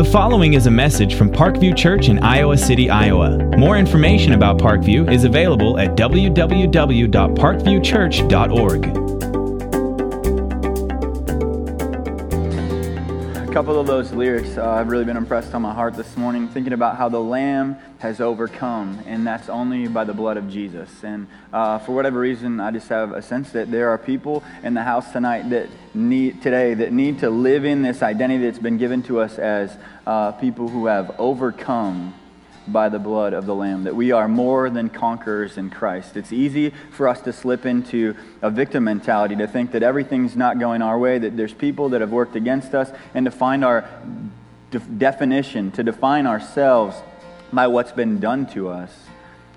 The following is a message from Parkview Church in Iowa City, Iowa. More information about Parkview is available at www.parkviewchurch.org. couple of those lyrics uh, have really been impressed on my heart this morning, thinking about how the Lamb has overcome, and that's only by the blood of Jesus. And uh, for whatever reason, I just have a sense that there are people in the house tonight that need today that need to live in this identity that's been given to us as uh, people who have overcome by the blood of the Lamb, that we are more than conquerors in Christ. It's easy for us to slip into a victim mentality, to think that everything's not going our way, that there's people that have worked against us, and to find our de- definition, to define ourselves by what's been done to us.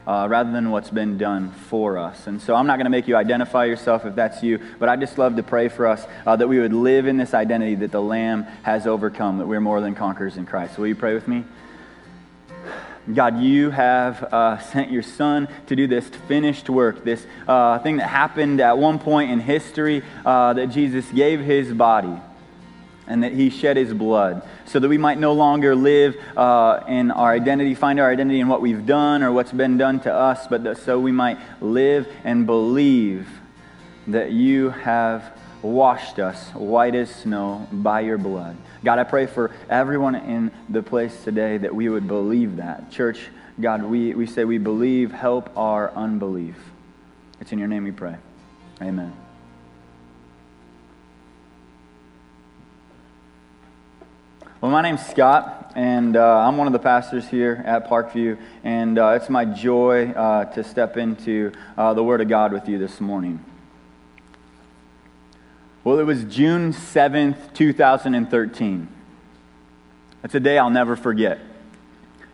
Uh, rather than what's been done for us. And so I'm not going to make you identify yourself if that's you, but I just love to pray for us uh, that we would live in this identity that the Lamb has overcome, that we're more than conquerors in Christ. Will you pray with me? God, you have uh, sent your son to do this finished work, this uh, thing that happened at one point in history uh, that Jesus gave his body and that he shed his blood so that we might no longer live uh, in our identity, find our identity in what we've done or what's been done to us, but that, so we might live and believe that you have washed us white as snow by your blood. God, I pray for everyone in the place today that we would believe that. Church, God, we, we say we believe, help our unbelief. It's in your name we pray. Amen. Well, my name's Scott, and uh, I'm one of the pastors here at Parkview, and uh, it's my joy uh, to step into uh, the Word of God with you this morning. Well, it was June 7th, 2013. That's a day I'll never forget.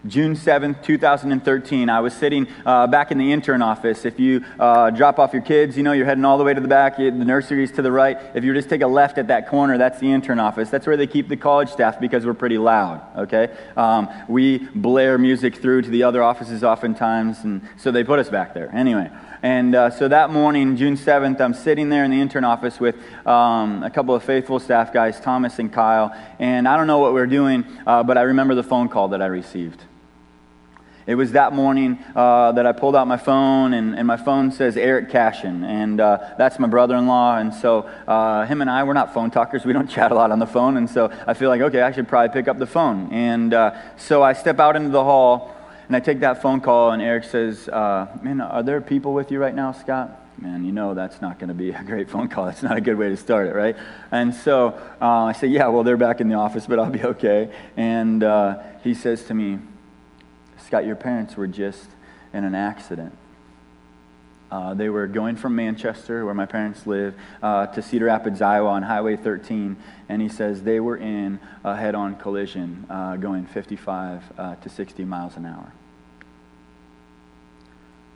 June 7th, 2013. I was sitting uh, back in the intern office. If you uh, drop off your kids, you know, you're heading all the way to the back, the nursery is to the right. If you just take a left at that corner, that's the intern office. That's where they keep the college staff because we're pretty loud, okay? Um, we blare music through to the other offices oftentimes, and so they put us back there. Anyway. And uh, so that morning, June 7th, I'm sitting there in the intern office with um, a couple of faithful staff guys, Thomas and Kyle. And I don't know what we are doing, uh, but I remember the phone call that I received. It was that morning uh, that I pulled out my phone, and, and my phone says Eric Cashin, and uh, that's my brother in law. And so, uh, him and I, we're not phone talkers. We don't chat a lot on the phone. And so, I feel like, okay, I should probably pick up the phone. And uh, so, I step out into the hall, and I take that phone call, and Eric says, uh, Man, are there people with you right now, Scott? Man, you know that's not going to be a great phone call. That's not a good way to start it, right? And so uh, I say, Yeah, well, they're back in the office, but I'll be okay. And uh, he says to me, Scott, your parents were just in an accident. Uh, they were going from Manchester, where my parents live, uh, to Cedar Rapids, Iowa, on Highway 13. And he says they were in a head on collision uh, going 55 uh, to 60 miles an hour.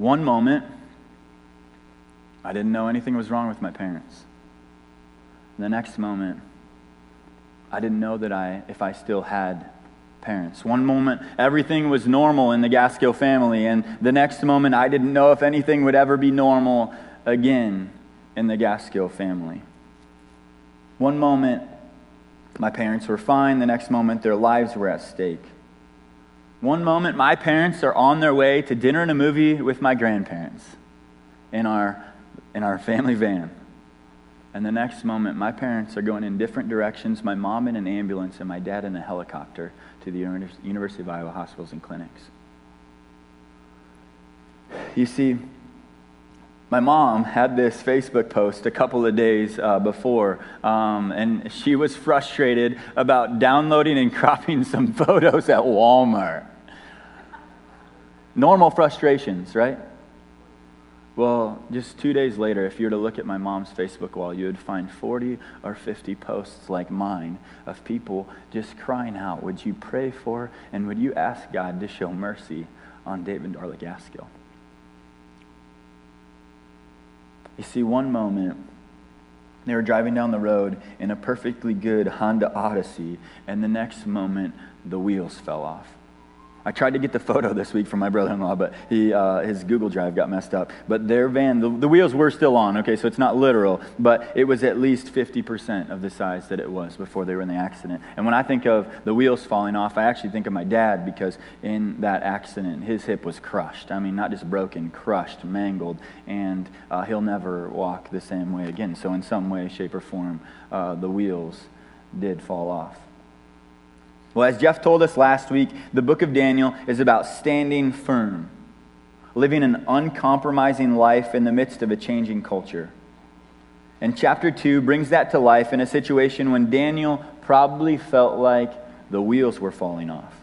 One moment, I didn't know anything was wrong with my parents. The next moment, I didn't know that I, if I still had parents. One moment, everything was normal in the Gaskill family, and the next moment, I didn't know if anything would ever be normal again in the Gaskill family. One moment, my parents were fine. The next moment, their lives were at stake. One moment, my parents are on their way to dinner and a movie with my grandparents in our, in our family van. And the next moment, my parents are going in different directions my mom in an ambulance and my dad in a helicopter to the University of Iowa hospitals and clinics. You see, my mom had this Facebook post a couple of days uh, before, um, and she was frustrated about downloading and cropping some photos at Walmart. Normal frustrations, right? Well, just two days later, if you were to look at my mom's Facebook wall, you would find 40 or 50 posts like mine of people just crying out, Would you pray for and would you ask God to show mercy on David Darla Gaskill? You see, one moment, they were driving down the road in a perfectly good Honda Odyssey, and the next moment, the wheels fell off. I tried to get the photo this week from my brother-in-law, but he, uh, his Google Drive got messed up. But their van, the, the, wheels were still on, okay, so it's not literal, but it was at least 50% of the size that it was before they were in the accident. And when I think of the wheels falling off, I actually think of my dad because in that accident, his hip was crushed. I mean, not just broken, crushed, mangled, and uh, he'll never walk the same way again. So in some way, shape, or form, uh, the wheels did fall off. Well, as Jeff told us last week, the book of Daniel is about standing firm, living an uncompromising life in the midst of a changing culture. And chapter 2 brings that to life in a situation when Daniel probably felt like the wheels were falling off.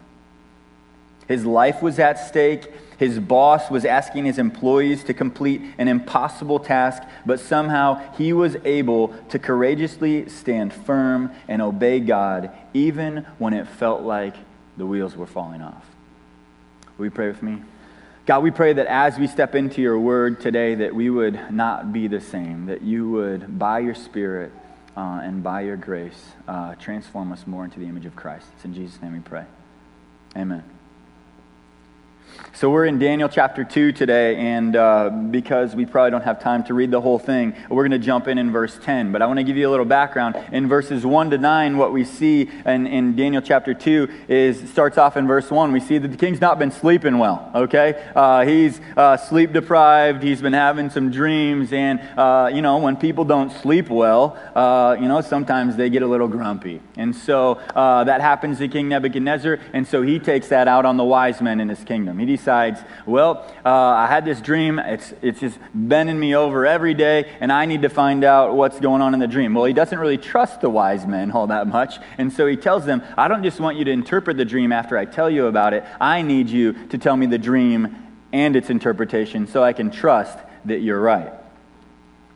His life was at stake. His boss was asking his employees to complete an impossible task, but somehow he was able to courageously stand firm and obey God, even when it felt like the wheels were falling off. Will you pray with me? God, we pray that as we step into your word today, that we would not be the same, that you would, by your Spirit uh, and by your grace, uh, transform us more into the image of Christ. It's in Jesus' name we pray. Amen. So we're in Daniel chapter 2 today, and uh, because we probably don't have time to read the whole thing, we're going to jump in in verse 10. But I want to give you a little background. In verses 1 to 9, what we see in, in Daniel chapter 2 is starts off in verse 1. We see that the king's not been sleeping well, okay? Uh, he's uh, sleep deprived, he's been having some dreams, and, uh, you know, when people don't sleep well, uh, you know, sometimes they get a little grumpy. And so uh, that happens to King Nebuchadnezzar, and so he takes that out on the wise men in his kingdom. He decides, well, uh, I had this dream. It's, it's just bending me over every day, and I need to find out what's going on in the dream. Well, he doesn't really trust the wise men all that much, and so he tells them, I don't just want you to interpret the dream after I tell you about it. I need you to tell me the dream and its interpretation so I can trust that you're right.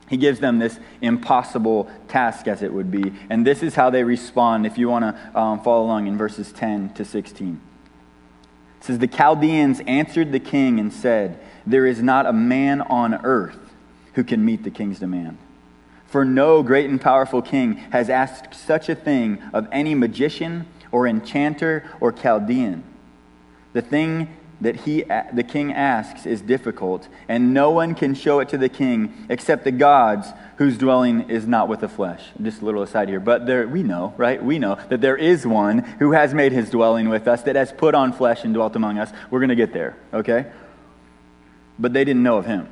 He gives them this impossible task, as it would be. And this is how they respond if you want to um, follow along in verses 10 to 16 says, The Chaldeans answered the king and said, There is not a man on earth who can meet the king's demand. For no great and powerful king has asked such a thing of any magician or enchanter or Chaldean. The thing that he, the king asks is difficult, and no one can show it to the king except the gods whose dwelling is not with the flesh. Just a little aside here. But there, we know, right? We know that there is one who has made his dwelling with us, that has put on flesh and dwelt among us. We're going to get there, okay? But they didn't know of him.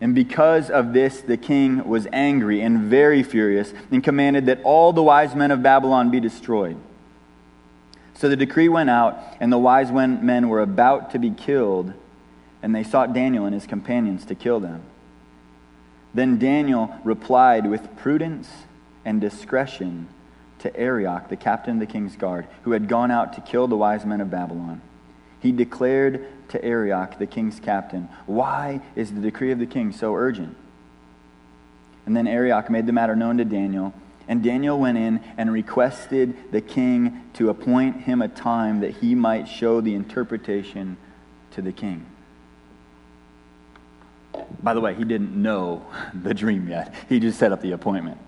And because of this, the king was angry and very furious and commanded that all the wise men of Babylon be destroyed. So the decree went out, and the wise men were about to be killed, and they sought Daniel and his companions to kill them. Then Daniel replied with prudence and discretion to Arioch, the captain of the king's guard, who had gone out to kill the wise men of Babylon. He declared to Arioch, the king's captain, Why is the decree of the king so urgent? And then Arioch made the matter known to Daniel and Daniel went in and requested the king to appoint him a time that he might show the interpretation to the king. By the way, he didn't know the dream yet, he just set up the appointment.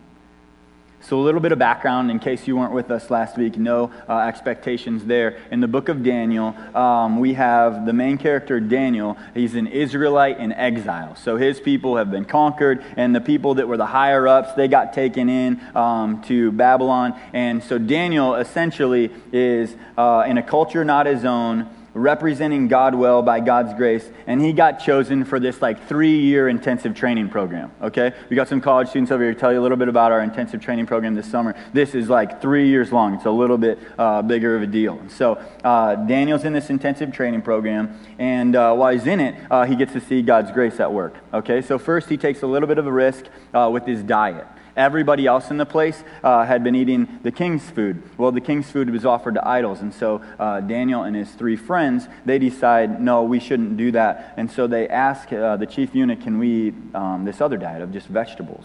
So, a little bit of background in case you weren't with us last week, no uh, expectations there. In the book of Daniel, um, we have the main character, Daniel. He's an Israelite in exile. So, his people have been conquered, and the people that were the higher ups, they got taken in um, to Babylon. And so, Daniel essentially is uh, in a culture not his own representing God well by God's grace, and he got chosen for this like three year intensive training program. Okay? We got some college students over here to tell you a little bit about our intensive training program this summer. This is like three years long, it's a little bit uh, bigger of a deal. So, uh, Daniel's in this intensive training program, and uh, while he's in it, uh, he gets to see God's grace at work. Okay? So, first, he takes a little bit of a risk uh, with his diet. Everybody else in the place uh, had been eating the king's food. Well, the king's food was offered to idols. And so uh, Daniel and his three friends, they decide, no, we shouldn't do that. And so they ask uh, the chief eunuch, can we eat um, this other diet of just vegetables?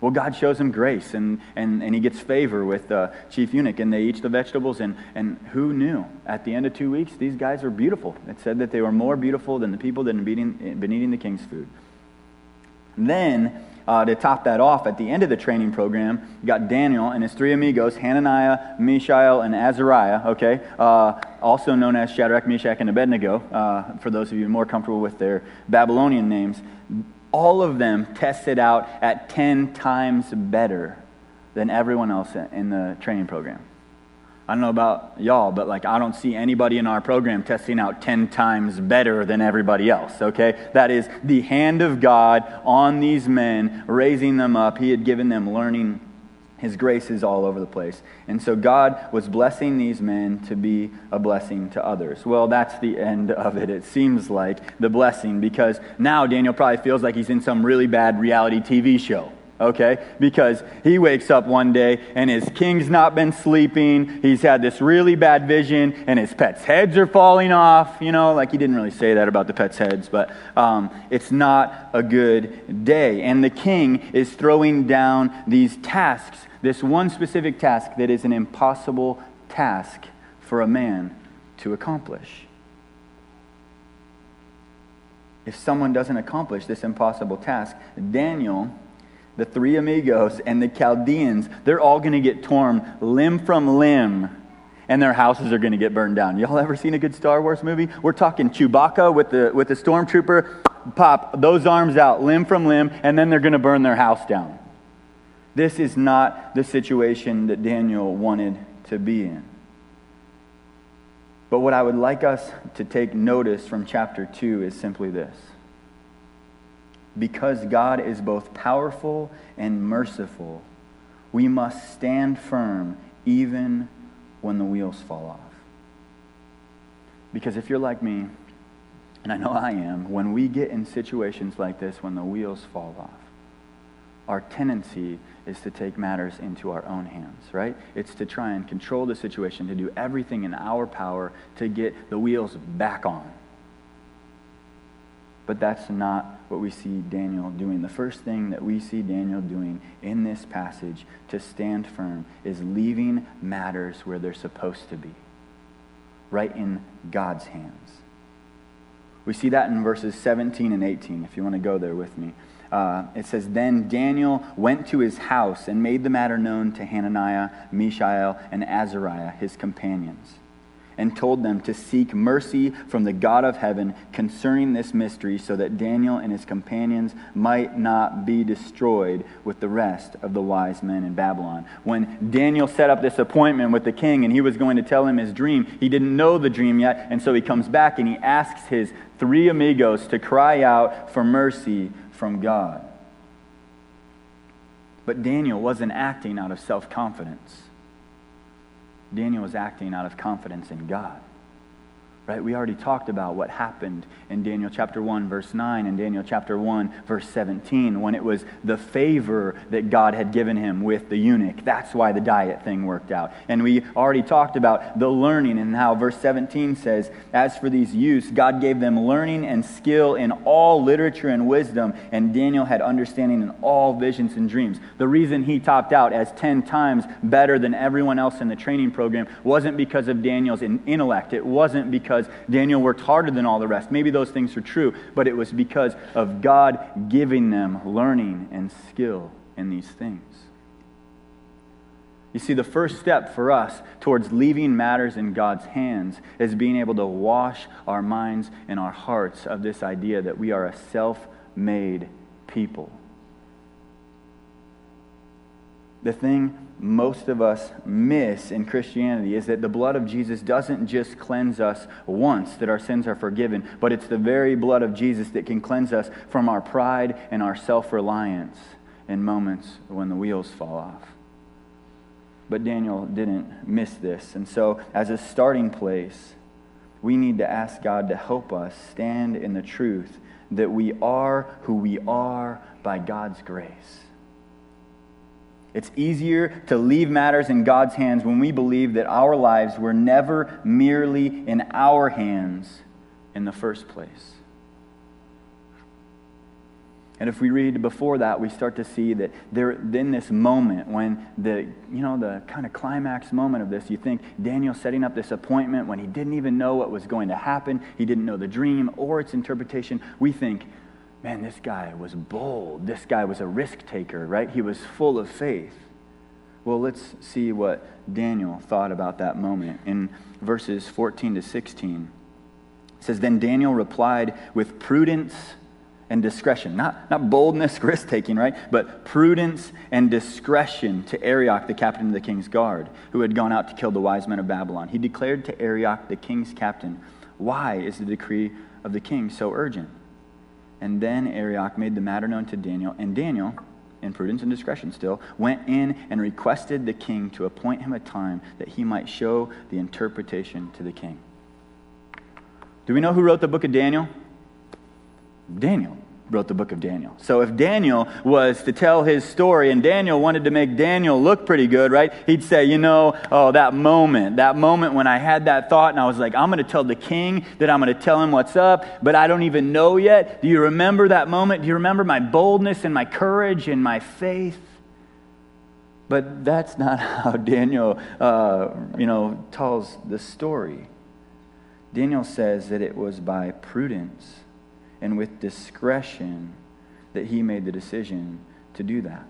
Well, God shows him grace, and, and, and he gets favor with the chief eunuch, and they eat the vegetables. And, and who knew? At the end of two weeks, these guys were beautiful. It said that they were more beautiful than the people that had been eating, been eating the king's food. Then uh, to top that off, at the end of the training program, you got Daniel and his three amigos, Hananiah, Mishael, and Azariah, okay, uh, also known as Shadrach, Meshach, and Abednego, uh, for those of you more comfortable with their Babylonian names. All of them tested out at 10 times better than everyone else in the training program. I don't know about y'all, but like I don't see anybody in our program testing out 10 times better than everybody else, okay? That is the hand of God on these men, raising them up. He had given them learning. His grace is all over the place. And so God was blessing these men to be a blessing to others. Well, that's the end of it. It seems like the blessing because now Daniel probably feels like he's in some really bad reality TV show okay? Because he wakes up one day and his king's not been sleeping. He's had this really bad vision and his pets' heads are falling off. You know, like he didn't really say that about the pets' heads, but um, it's not a good day. And the king is throwing down these tasks, this one specific task that is an impossible task for a man to accomplish. If someone doesn't accomplish this impossible task, Daniel the three amigos, and the Chaldeans, they're all going to get torn limb from limb, and their houses are going to get burned down. Y'all ever seen a good Star Wars movie? We're talking Chewbacca with the, with the stormtrooper, pop those arms out, limb from limb, and then they're going to burn their house down. This is not the situation that Daniel wanted to be in. But what I would like us to take notice from chapter 2 is simply this because God is both powerful and merciful, we must stand firm even when the wheels fall off. Because if you're like me, and I know I am, when we get in situations like this, when the wheels fall off, our tendency is to take matters into our own hands, right? It's to try and control the situation, to do everything in our power to get the wheels back on. But that's not what we see Daniel doing. The first thing that we see Daniel doing in this passage to stand firm is leaving matters where they're supposed to be, right in God's hands. We see that in verses 17 and 18, if you want to go there with me. Uh, it says, Then Daniel went to his house and made the matter known to Hananiah, Mishael, and Azariah, his companions and told them to seek mercy from the God of heaven concerning this mystery so that Daniel and his companions might not be destroyed with the rest of the wise men in Babylon. When Daniel set up this appointment with the king and he was going to tell him his dream, he didn't know the dream yet, and so he comes back and he asks his three amigos to cry out for mercy from God. But Daniel wasn't acting out of self confidence. Daniel was acting out of confidence in God. Right? We already talked about what happened in Daniel chapter 1, verse 9, and Daniel chapter 1, verse 17, when it was the favor that God had given him with the eunuch. That's why the diet thing worked out. And we already talked about the learning and how verse 17 says, As for these youths, God gave them learning and skill in all literature and wisdom, and Daniel had understanding in all visions and dreams. The reason he topped out as 10 times better than everyone else in the training program wasn't because of Daniel's intellect, it wasn't because because Daniel worked harder than all the rest. Maybe those things are true, but it was because of God giving them learning and skill in these things. You see, the first step for us towards leaving matters in God's hands is being able to wash our minds and our hearts of this idea that we are a self made people. The thing most of us miss in Christianity is that the blood of Jesus doesn't just cleanse us once, that our sins are forgiven, but it's the very blood of Jesus that can cleanse us from our pride and our self reliance in moments when the wheels fall off. But Daniel didn't miss this. And so, as a starting place, we need to ask God to help us stand in the truth that we are who we are by God's grace. It's easier to leave matters in God's hands when we believe that our lives were never merely in our hands in the first place. And if we read before that, we start to see that there, in this moment, when the, you know, the kind of climax moment of this, you think Daniel setting up this appointment when he didn't even know what was going to happen, he didn't know the dream or its interpretation. We think, man, this guy was bold. This guy was a risk taker, right? He was full of faith. Well, let's see what Daniel thought about that moment in verses 14 to 16. It says, Then Daniel replied with prudence and discretion. Not, not boldness, risk taking, right? But prudence and discretion to Arioch, the captain of the king's guard, who had gone out to kill the wise men of Babylon. He declared to Arioch, the king's captain, Why is the decree of the king so urgent? And then Arioch made the matter known to Daniel, and Daniel, in prudence and discretion still, went in and requested the king to appoint him a time that he might show the interpretation to the king. Do we know who wrote the book of Daniel? Daniel wrote the book of Daniel. So if Daniel was to tell his story and Daniel wanted to make Daniel look pretty good, right? He'd say, you know, oh, that moment, that moment when I had that thought and I was like, I'm going to tell the king that I'm going to tell him what's up, but I don't even know yet. Do you remember that moment? Do you remember my boldness and my courage and my faith? But that's not how Daniel, uh, you know, tells the story. Daniel says that it was by prudence and with discretion that he made the decision to do that.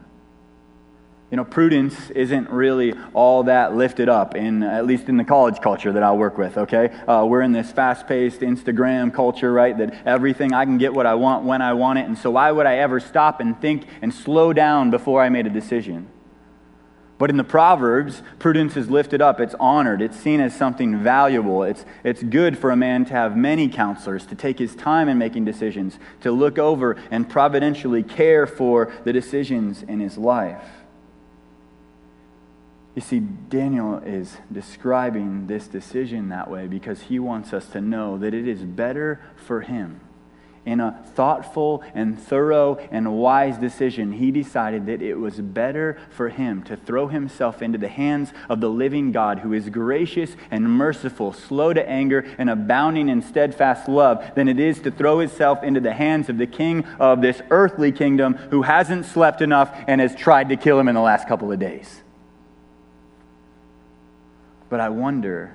You know, prudence isn't really all that lifted up, in, at least in the college culture that I work with, okay? Uh, we're in this fast paced Instagram culture, right? That everything, I can get what I want when I want it. And so, why would I ever stop and think and slow down before I made a decision? But in the Proverbs, prudence is lifted up, it's honored, it's seen as something valuable. It's, it's good for a man to have many counselors, to take his time in making decisions, to look over and providentially care for the decisions in his life. You see, Daniel is describing this decision that way because he wants us to know that it is better for him in a thoughtful and thorough and wise decision, he decided that it was better for him to throw himself into the hands of the living God who is gracious and merciful, slow to anger, and abounding in steadfast love than it is to throw himself into the hands of the king of this earthly kingdom who hasn't slept enough and has tried to kill him in the last couple of days. But I wonder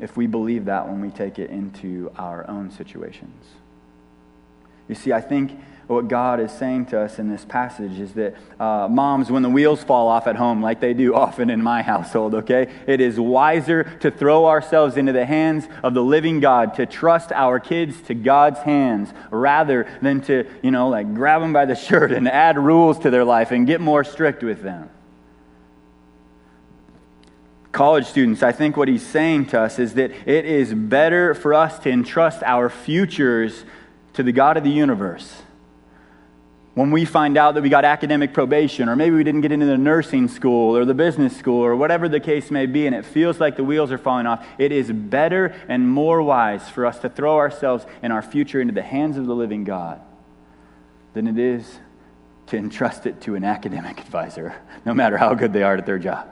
if we believe that when we take it into our own situations. You see, I think what God is saying to us in this passage is that uh, moms, when the wheels fall off at home, like they do often in my household, okay, it is wiser to throw ourselves into the hands of the living God, to trust our kids to God's hands, rather than to, you know, like grab them by the shirt and add rules to their life and get more strict with them. College students, I think what he's saying to us is that it is better for us to entrust our futures to the God of the universe, when we find out that we got academic probation, or maybe we didn't get into the nursing school or the business school, or whatever the case may be, and it feels like the wheels are falling off, it is better and more wise for us to throw ourselves and our future into the hands of the living God than it is to entrust it to an academic advisor, no matter how good they are at their job.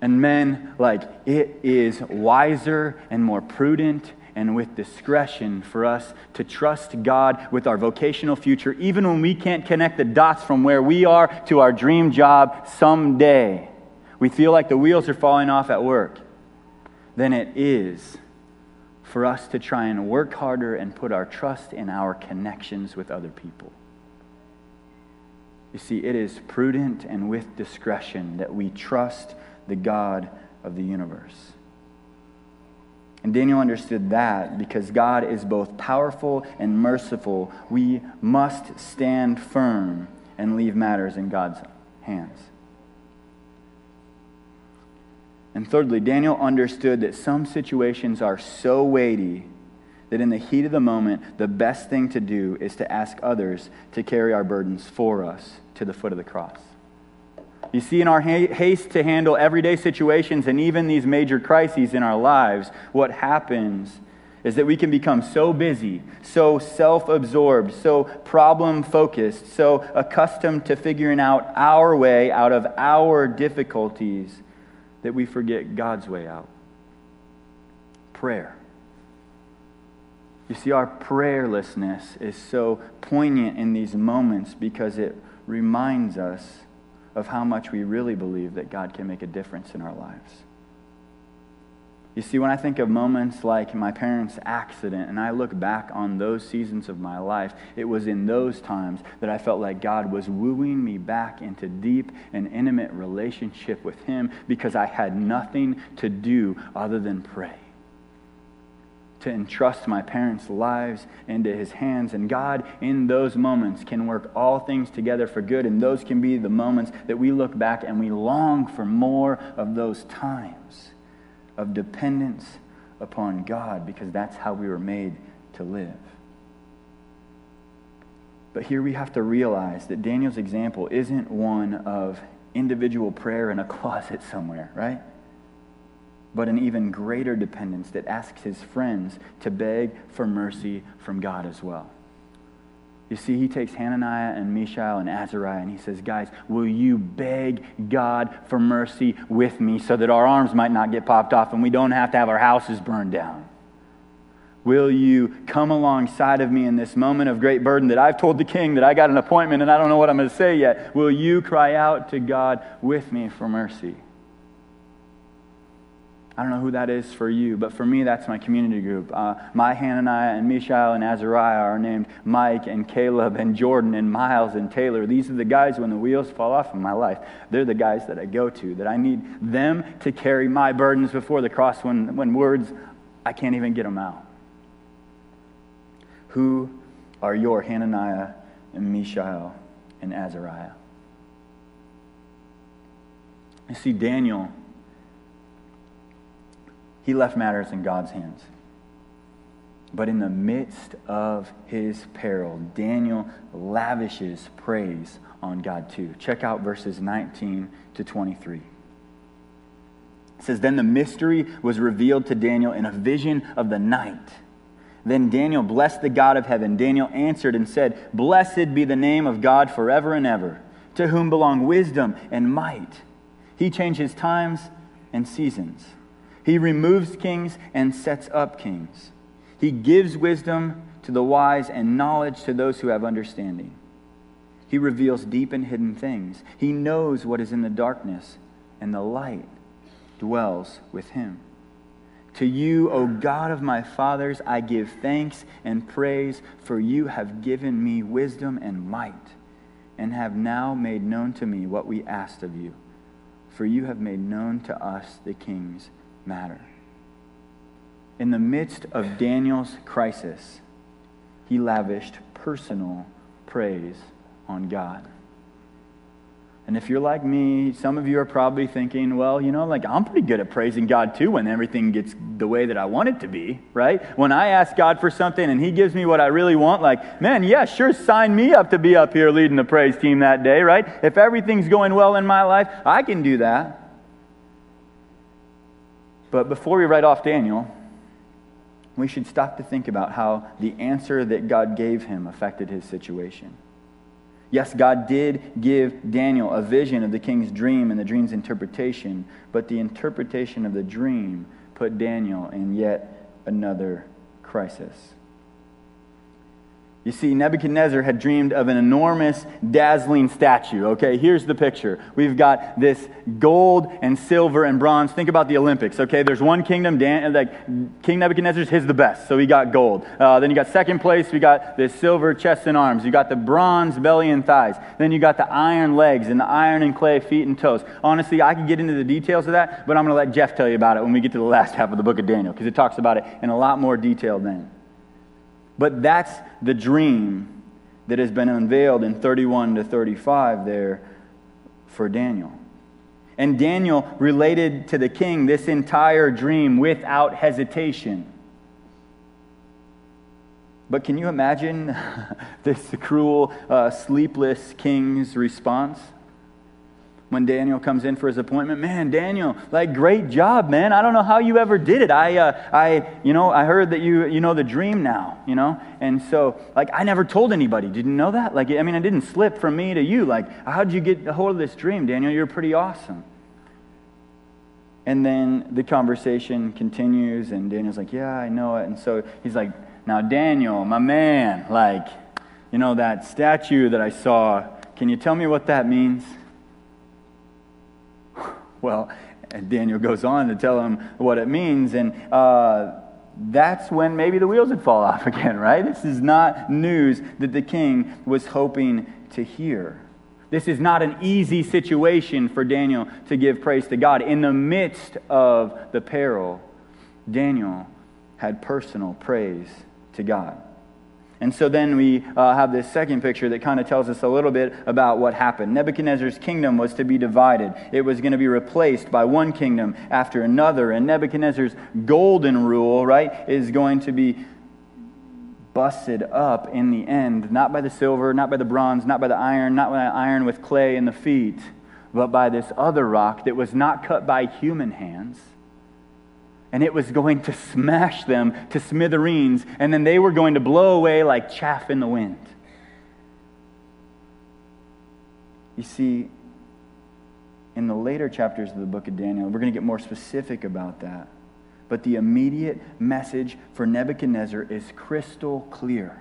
And men, like, it is wiser and more prudent and with discretion for us to trust God with our vocational future, even when we can't connect the dots from where we are to our dream job someday. We feel like the wheels are falling off at work. Then it is for us to try and work harder and put our trust in our connections with other people. You see, it is prudent and with discretion that we trust the God of the universe. And Daniel understood that because God is both powerful and merciful, we must stand firm and leave matters in God's hands. And thirdly, Daniel understood that some situations are so weighty that in the heat of the moment, the best thing to do is to ask others to carry our burdens for us to the foot of the cross. You see, in our haste to handle everyday situations and even these major crises in our lives, what happens is that we can become so busy, so self absorbed, so problem focused, so accustomed to figuring out our way out of our difficulties that we forget God's way out. Prayer. You see, our prayerlessness is so poignant in these moments because it reminds us of how much we really believe that God can make a difference in our lives. You see, when I think of moments like my parents' accident and I look back on those seasons of my life, it was in those times that I felt like God was wooing me back into deep and intimate relationship with Him because I had nothing to do other than pray. To entrust my parents' lives into His hands. And God, in those moments, can work all things together for good. And those can be the moments that we look back and we long for more of those times of dependence upon God because that's how we were made to live. But here we have to realize that Daniel's example isn't one of individual prayer in a closet somewhere, right? But an even greater dependence that asks his friends to beg for mercy from God as well. You see, he takes Hananiah and Mishael and Azariah and he says, Guys, will you beg God for mercy with me so that our arms might not get popped off and we don't have to have our houses burned down? Will you come alongside of me in this moment of great burden that I've told the king that I got an appointment and I don't know what I'm going to say yet? Will you cry out to God with me for mercy? I don't know who that is for you, but for me, that's my community group. Uh, my Hananiah and Mishael and Azariah are named Mike and Caleb and Jordan and Miles and Taylor. These are the guys when the wheels fall off in my life. They're the guys that I go to, that I need them to carry my burdens before the cross when, when words, I can't even get them out. Who are your Hananiah and Mishael and Azariah? You see, Daniel he left matters in God's hands. But in the midst of his peril, Daniel lavishes praise on God too. Check out verses 19 to 23. It says, Then the mystery was revealed to Daniel in a vision of the night. Then Daniel blessed the God of heaven. Daniel answered and said, Blessed be the name of God forever and ever, to whom belong wisdom and might. He changes times and seasons. He removes kings and sets up kings. He gives wisdom to the wise and knowledge to those who have understanding. He reveals deep and hidden things. He knows what is in the darkness, and the light dwells with him. To you, O God of my fathers, I give thanks and praise, for you have given me wisdom and might, and have now made known to me what we asked of you. For you have made known to us the king's matter. In the midst of Daniel's crisis, he lavished personal praise on God. And if you're like me, some of you are probably thinking, well, you know, like I'm pretty good at praising God too when everything gets the way that I want it to be, right? When I ask God for something and He gives me what I really want, like, man, yeah, sure, sign me up to be up here leading the praise team that day, right? If everything's going well in my life, I can do that. But before we write off Daniel, we should stop to think about how the answer that God gave him affected his situation. Yes, God did give Daniel a vision of the king's dream and the dream's interpretation, but the interpretation of the dream put Daniel in yet another crisis. You see, Nebuchadnezzar had dreamed of an enormous, dazzling statue. Okay, here's the picture. We've got this gold and silver and bronze. Think about the Olympics. Okay, there's one kingdom, Dan, like King Nebuchadnezzar's his the best, so he got gold. Uh, then you got second place, we got the silver chest and arms. You got the bronze belly and thighs. Then you got the iron legs and the iron and clay feet and toes. Honestly, I could get into the details of that, but I'm going to let Jeff tell you about it when we get to the last half of the book of Daniel, because it talks about it in a lot more detail then. But that's the dream that has been unveiled in 31 to 35 there for Daniel. And Daniel related to the king this entire dream without hesitation. But can you imagine this cruel, uh, sleepless king's response? When Daniel comes in for his appointment, man, Daniel, like great job, man. I don't know how you ever did it. I, uh, I, you know, I heard that you, you know, the dream now, you know, and so like I never told anybody. Did you know that? Like, I mean, it didn't slip from me to you. Like, how'd you get a hold of this dream, Daniel? You're pretty awesome. And then the conversation continues, and Daniel's like, yeah, I know it. And so he's like, now, Daniel, my man, like, you know, that statue that I saw, can you tell me what that means? Well, And Daniel goes on to tell him what it means. And uh, that's when maybe the wheels would fall off again, right? This is not news that the king was hoping to hear. This is not an easy situation for Daniel to give praise to God. In the midst of the peril, Daniel had personal praise to God. And so then we uh, have this second picture that kind of tells us a little bit about what happened. Nebuchadnezzar's kingdom was to be divided, it was going to be replaced by one kingdom after another. And Nebuchadnezzar's golden rule, right, is going to be busted up in the end, not by the silver, not by the bronze, not by the iron, not by the iron with clay in the feet, but by this other rock that was not cut by human hands and it was going to smash them to smithereens, and then they were going to blow away like chaff in the wind. You see, in the later chapters of the book of Daniel, we're going to get more specific about that. But the immediate message for Nebuchadnezzar is crystal clear.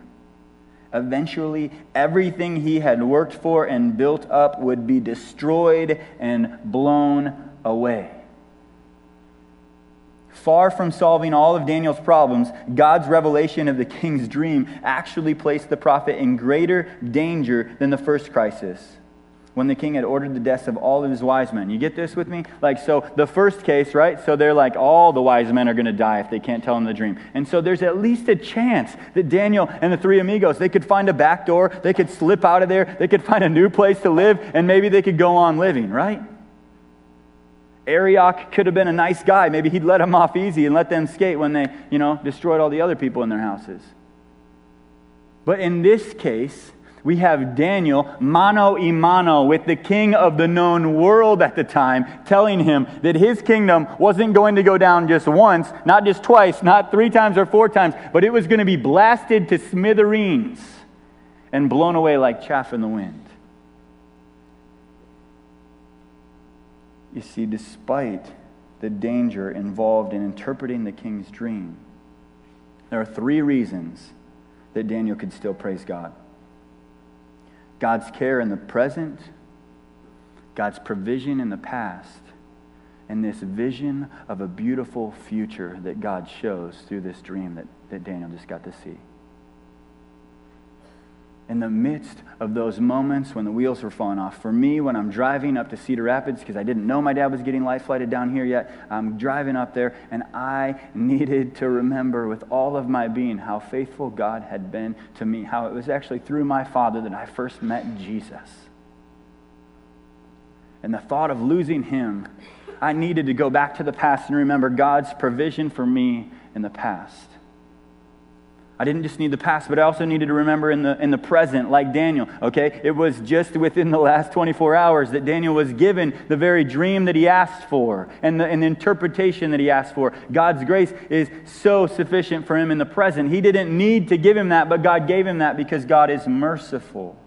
Eventually, everything he had worked for and built up would be destroyed and blown away. Far from solving all of Daniel's problems, God's revelation of the king's dream actually placed the prophet in greater danger than the first crisis when the king had ordered the deaths of all of his wise men. You get this with me? Like, so the first case, right? So they're like, all the wise men are going to die if they can't tell him the dream. And so there's at least a chance that Daniel and the three amigos, they could find a back door, they could slip out of there, they could find a new place to live, and maybe they could go on living, right? Arioch could have been a nice guy. Maybe he'd let them off easy and let them skate when they, you know, destroyed all the other people in their houses. But in this case, we have Daniel mano a mano with the king of the known world at the time, telling him that his kingdom wasn't going to go down just once, not just twice, not three times or four times, but it was going to be blasted to smithereens and blown away like chaff in the wind. You see, despite the danger involved in interpreting the king's dream, there are three reasons that Daniel could still praise God. God's care in the present, God's provision in the past, and this vision of a beautiful future that God shows through this dream that, that Daniel just got to see in the midst of those moments when the wheels were falling off. For me, when I'm driving up to Cedar Rapids, because I didn't know my dad was getting life flighted down here yet, I'm driving up there, and I needed to remember with all of my being how faithful God had been to me, how it was actually through my father that I first met Jesus. And the thought of losing him, I needed to go back to the past and remember God's provision for me in the past. I didn't just need the past, but I also needed to remember in the, in the present, like Daniel, okay? It was just within the last 24 hours that Daniel was given the very dream that he asked for and the, and the interpretation that he asked for. God's grace is so sufficient for him in the present. He didn't need to give him that, but God gave him that because God is merciful.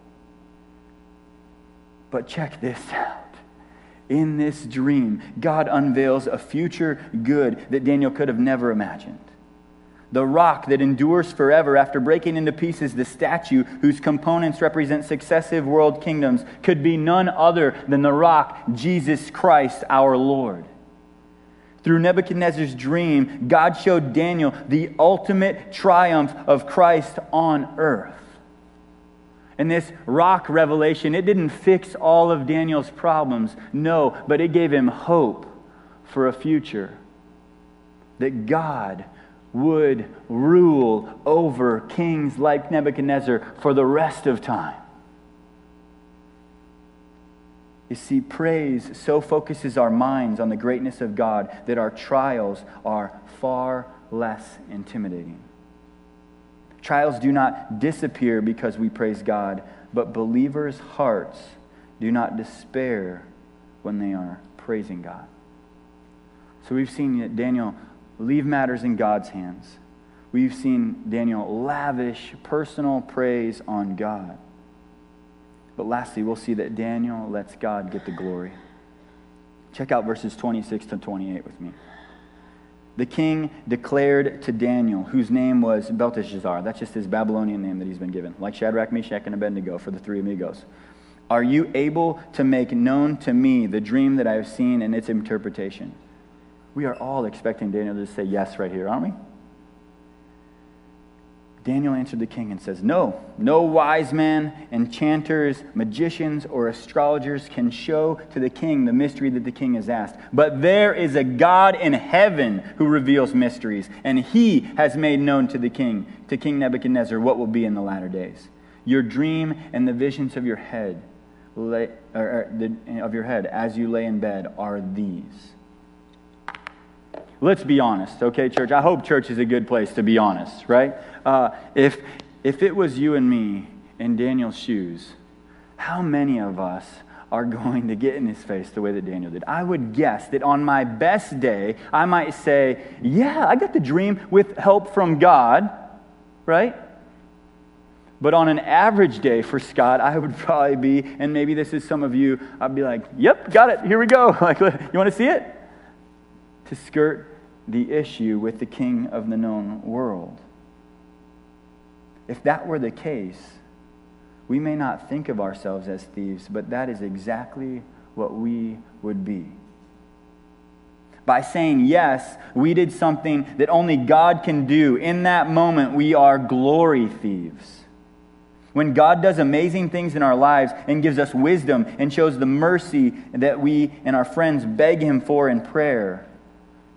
But check this out. In this dream, God unveils a future good that Daniel could have never imagined the rock that endures forever after breaking into pieces the statue whose components represent successive world kingdoms, could be none other than the rock, Jesus Christ our Lord. Through Nebuchadnezzar's dream, God showed Daniel the ultimate triumph of Christ on earth. And this rock revelation, it didn't fix all of Daniel's problems, no, but it gave him hope for a future. That God would rule over kings like Nebuchadnezzar for the rest of time. You see, praise so focuses our minds on the greatness of God that our trials are far less intimidating. Trials do not disappear because we praise God, but believers' hearts do not despair when they are praising God. So we've seen that Daniel leave matters in God's hands. We've seen Daniel lavish personal praise on God. But lastly, we'll see that Daniel lets God get the glory. Check out verses 26 to 28 with me. The king declared to Daniel, whose name was Belteshazzar, that's just his Babylonian name that he's been given, like Shadrach, Meshach, and Abednego for the three amigos. Are you able to make known to me the dream that I have seen and its interpretation? We are all expecting Daniel to say yes right here, aren't we? Daniel answered the king and says, No, no wise man, enchanters, magicians, or astrologers can show to the king the mystery that the king has asked. But there is a God in heaven who reveals mysteries, and he has made known to the king, to King Nebuchadnezzar, what will be in the latter days. Your dream and the visions of your head, lay, or, or the, of your head as you lay in bed are these. Let's be honest, okay, church? I hope church is a good place to be honest, right? Uh, if, if it was you and me in Daniel's shoes, how many of us are going to get in his face the way that Daniel did? I would guess that on my best day, I might say, Yeah, I got the dream with help from God, right? But on an average day for Scott, I would probably be, and maybe this is some of you, I'd be like, Yep, got it, here we go. Like, you want to see it? to skirt the issue with the king of the known world. If that were the case, we may not think of ourselves as thieves, but that is exactly what we would be. By saying yes, we did something that only God can do. In that moment, we are glory thieves. When God does amazing things in our lives and gives us wisdom and shows the mercy that we and our friends beg Him for in prayer,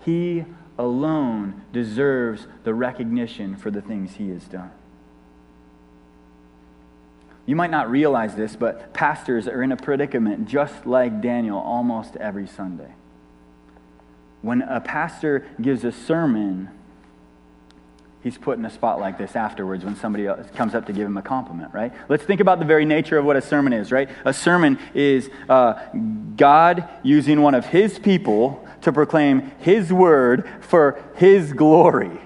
he alone deserves the recognition for the things he has done. You might not realize this, but pastors are in a predicament just like Daniel almost every Sunday. When a pastor gives a sermon, he's put in a spot like this afterwards when somebody else comes up to give him a compliment, right? Let's think about the very nature of what a sermon is, right? A sermon is uh, God using one of his people to proclaim His word for His glory.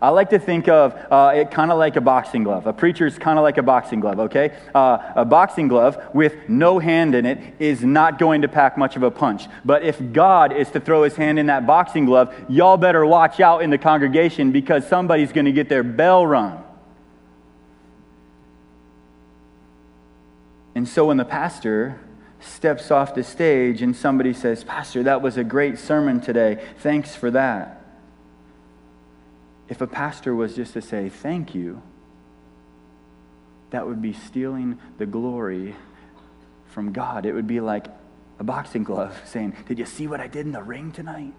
I like to think of uh, it kind of like a boxing glove. A preacher is kind of like a boxing glove, okay? Uh, a boxing glove with no hand in it is not going to pack much of a punch. But if God is to throw his hand in that boxing glove, y'all better watch out in the congregation because somebody's going to get their bell rung. And so when the pastor steps off the stage and somebody says, Pastor, that was a great sermon today. Thanks for that. If a pastor was just to say, Thank you, that would be stealing the glory from God. It would be like a boxing glove saying, Did you see what I did in the ring tonight?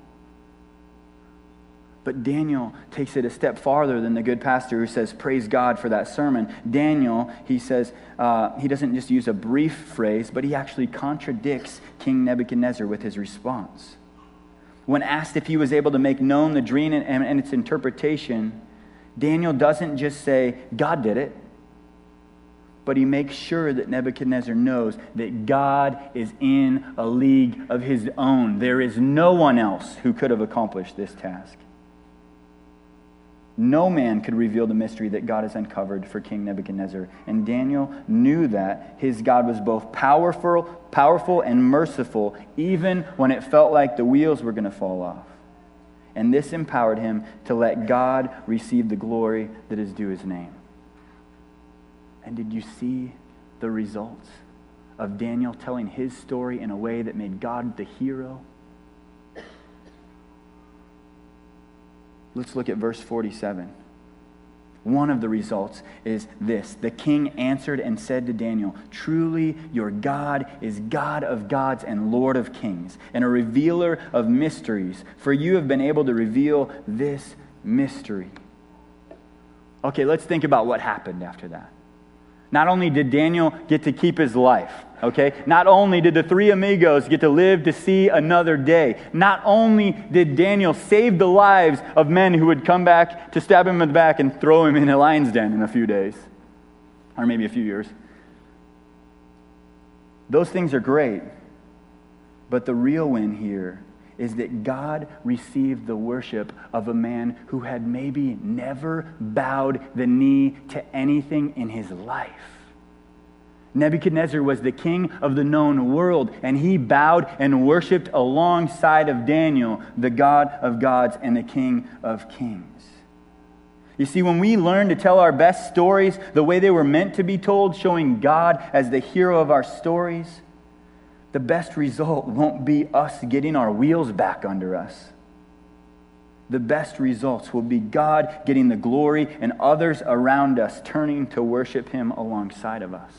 But Daniel takes it a step farther than the good pastor who says, Praise God for that sermon. Daniel, he says, uh, he doesn't just use a brief phrase, but he actually contradicts King Nebuchadnezzar with his response. When asked if he was able to make known the dream and, and, and its interpretation, Daniel doesn't just say, God did it, but he makes sure that Nebuchadnezzar knows that God is in a league of his own. There is no one else who could have accomplished this task. No man could reveal the mystery that God has uncovered for King Nebuchadnezzar. And Daniel knew that his God was both powerful, powerful and merciful, even when it felt like the wheels were going to fall off. And this empowered him to let God receive the glory that is due his name. And did you see the results of Daniel telling his story in a way that made God the hero? Let's look at verse 47. One of the results is this The king answered and said to Daniel, Truly, your God is God of gods and Lord of kings, and a revealer of mysteries, for you have been able to reveal this mystery. Okay, let's think about what happened after that. Not only did Daniel get to keep his life, okay? Not only did the three amigos get to live to see another day, not only did Daniel save the lives of men who would come back to stab him in the back and throw him in a lion's den in a few days, or maybe a few years. Those things are great, but the real win here is that God received the worship of a man who had maybe never bowed the knee to anything in his life. Nebuchadnezzar was the king of the known world, and he bowed and worshiped alongside of Daniel, the God of gods and the King of kings. You see, when we learn to tell our best stories the way they were meant to be told, showing God as the hero of our stories, the best result won't be us getting our wheels back under us. The best results will be God getting the glory and others around us turning to worship Him alongside of us.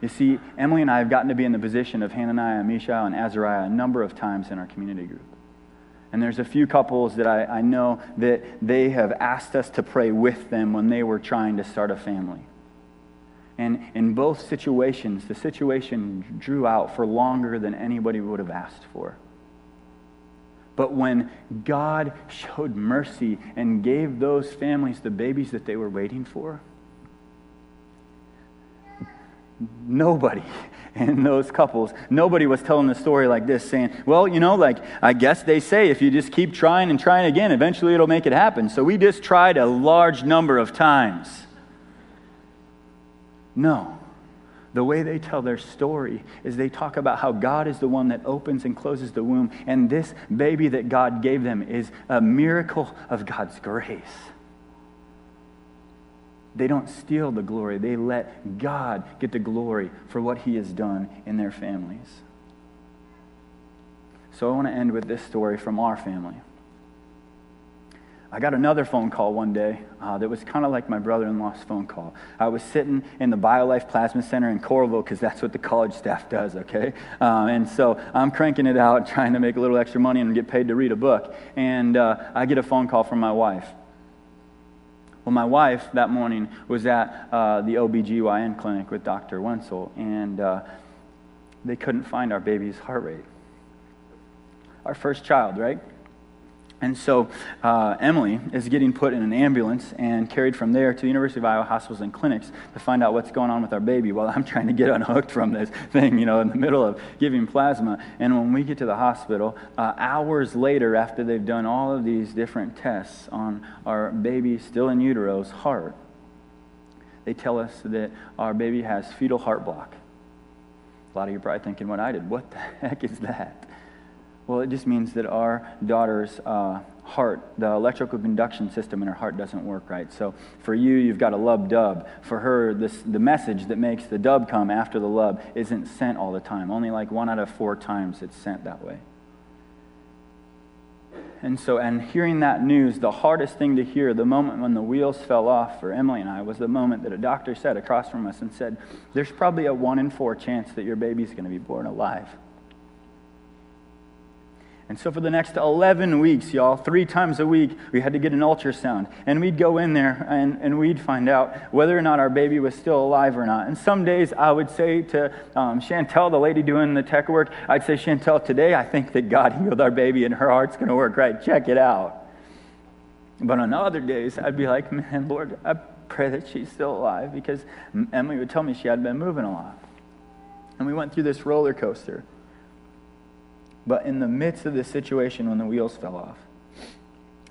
You see, Emily and I have gotten to be in the position of Hananiah, Mishael, and Azariah a number of times in our community group. And there's a few couples that I, I know that they have asked us to pray with them when they were trying to start a family. And in both situations, the situation drew out for longer than anybody would have asked for. But when God showed mercy and gave those families the babies that they were waiting for, nobody in those couples, nobody was telling the story like this, saying, Well, you know, like, I guess they say if you just keep trying and trying again, eventually it'll make it happen. So we just tried a large number of times. No. The way they tell their story is they talk about how God is the one that opens and closes the womb, and this baby that God gave them is a miracle of God's grace. They don't steal the glory, they let God get the glory for what He has done in their families. So I want to end with this story from our family. I got another phone call one day uh, that was kind of like my brother in law's phone call. I was sitting in the BioLife Plasma Center in Coralville because that's what the college staff does, okay? Uh, and so I'm cranking it out, trying to make a little extra money and get paid to read a book. And uh, I get a phone call from my wife. Well, my wife that morning was at uh, the OBGYN clinic with Dr. Wenzel, and uh, they couldn't find our baby's heart rate. Our first child, right? And so uh, Emily is getting put in an ambulance and carried from there to the University of Iowa hospitals and clinics to find out what's going on with our baby while I'm trying to get unhooked from this thing, you know, in the middle of giving plasma. And when we get to the hospital, uh, hours later, after they've done all of these different tests on our baby still in utero's heart, they tell us that our baby has fetal heart block. A lot of you are probably thinking what I did. What the heck is that? Well, it just means that our daughter's uh, heart, the electrical conduction system in her heart doesn't work right. So for you, you've got a lub dub. For her, this, the message that makes the dub come after the lub isn't sent all the time. Only like one out of four times it's sent that way. And so, and hearing that news, the hardest thing to hear, the moment when the wheels fell off for Emily and I, was the moment that a doctor sat across from us and said, There's probably a one in four chance that your baby's going to be born alive. And so for the next 11 weeks, y'all, three times a week, we had to get an ultrasound. And we'd go in there and, and we'd find out whether or not our baby was still alive or not. And some days I would say to um, Chantel, the lady doing the tech work, I'd say, Chantel, today I think that God healed our baby and her heart's going to work right. Check it out. But on other days, I'd be like, man, Lord, I pray that she's still alive because Emily would tell me she had been moving a lot. And we went through this roller coaster. But in the midst of this situation, when the wheels fell off,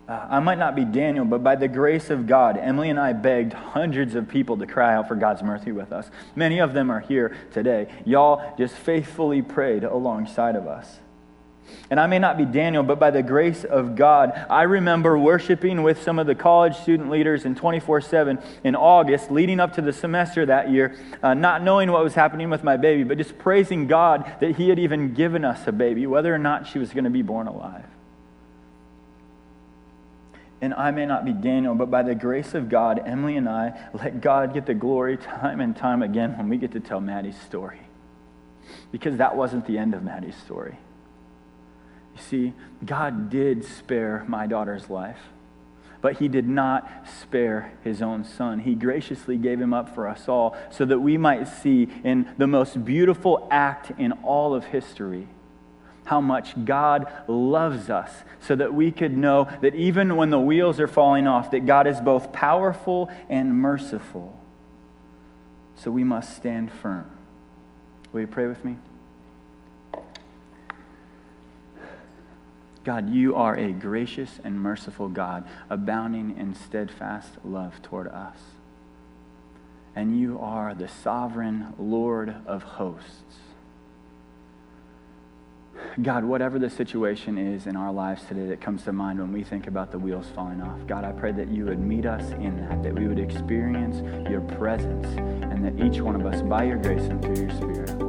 uh, I might not be Daniel, but by the grace of God, Emily and I begged hundreds of people to cry out for God's mercy with us. Many of them are here today. Y'all just faithfully prayed alongside of us. And I may not be Daniel, but by the grace of God, I remember worshiping with some of the college student leaders in 24 7 in August, leading up to the semester that year, uh, not knowing what was happening with my baby, but just praising God that He had even given us a baby, whether or not she was going to be born alive. And I may not be Daniel, but by the grace of God, Emily and I let God get the glory time and time again when we get to tell Maddie's story. Because that wasn't the end of Maddie's story. See, God did spare my daughter's life, but he did not spare his own son. He graciously gave him up for us all so that we might see in the most beautiful act in all of history how much God loves us so that we could know that even when the wheels are falling off that God is both powerful and merciful. So we must stand firm. Will you pray with me? God, you are a gracious and merciful God, abounding in steadfast love toward us. And you are the sovereign Lord of hosts. God, whatever the situation is in our lives today that comes to mind when we think about the wheels falling off, God, I pray that you would meet us in that, that we would experience your presence, and that each one of us, by your grace and through your Spirit,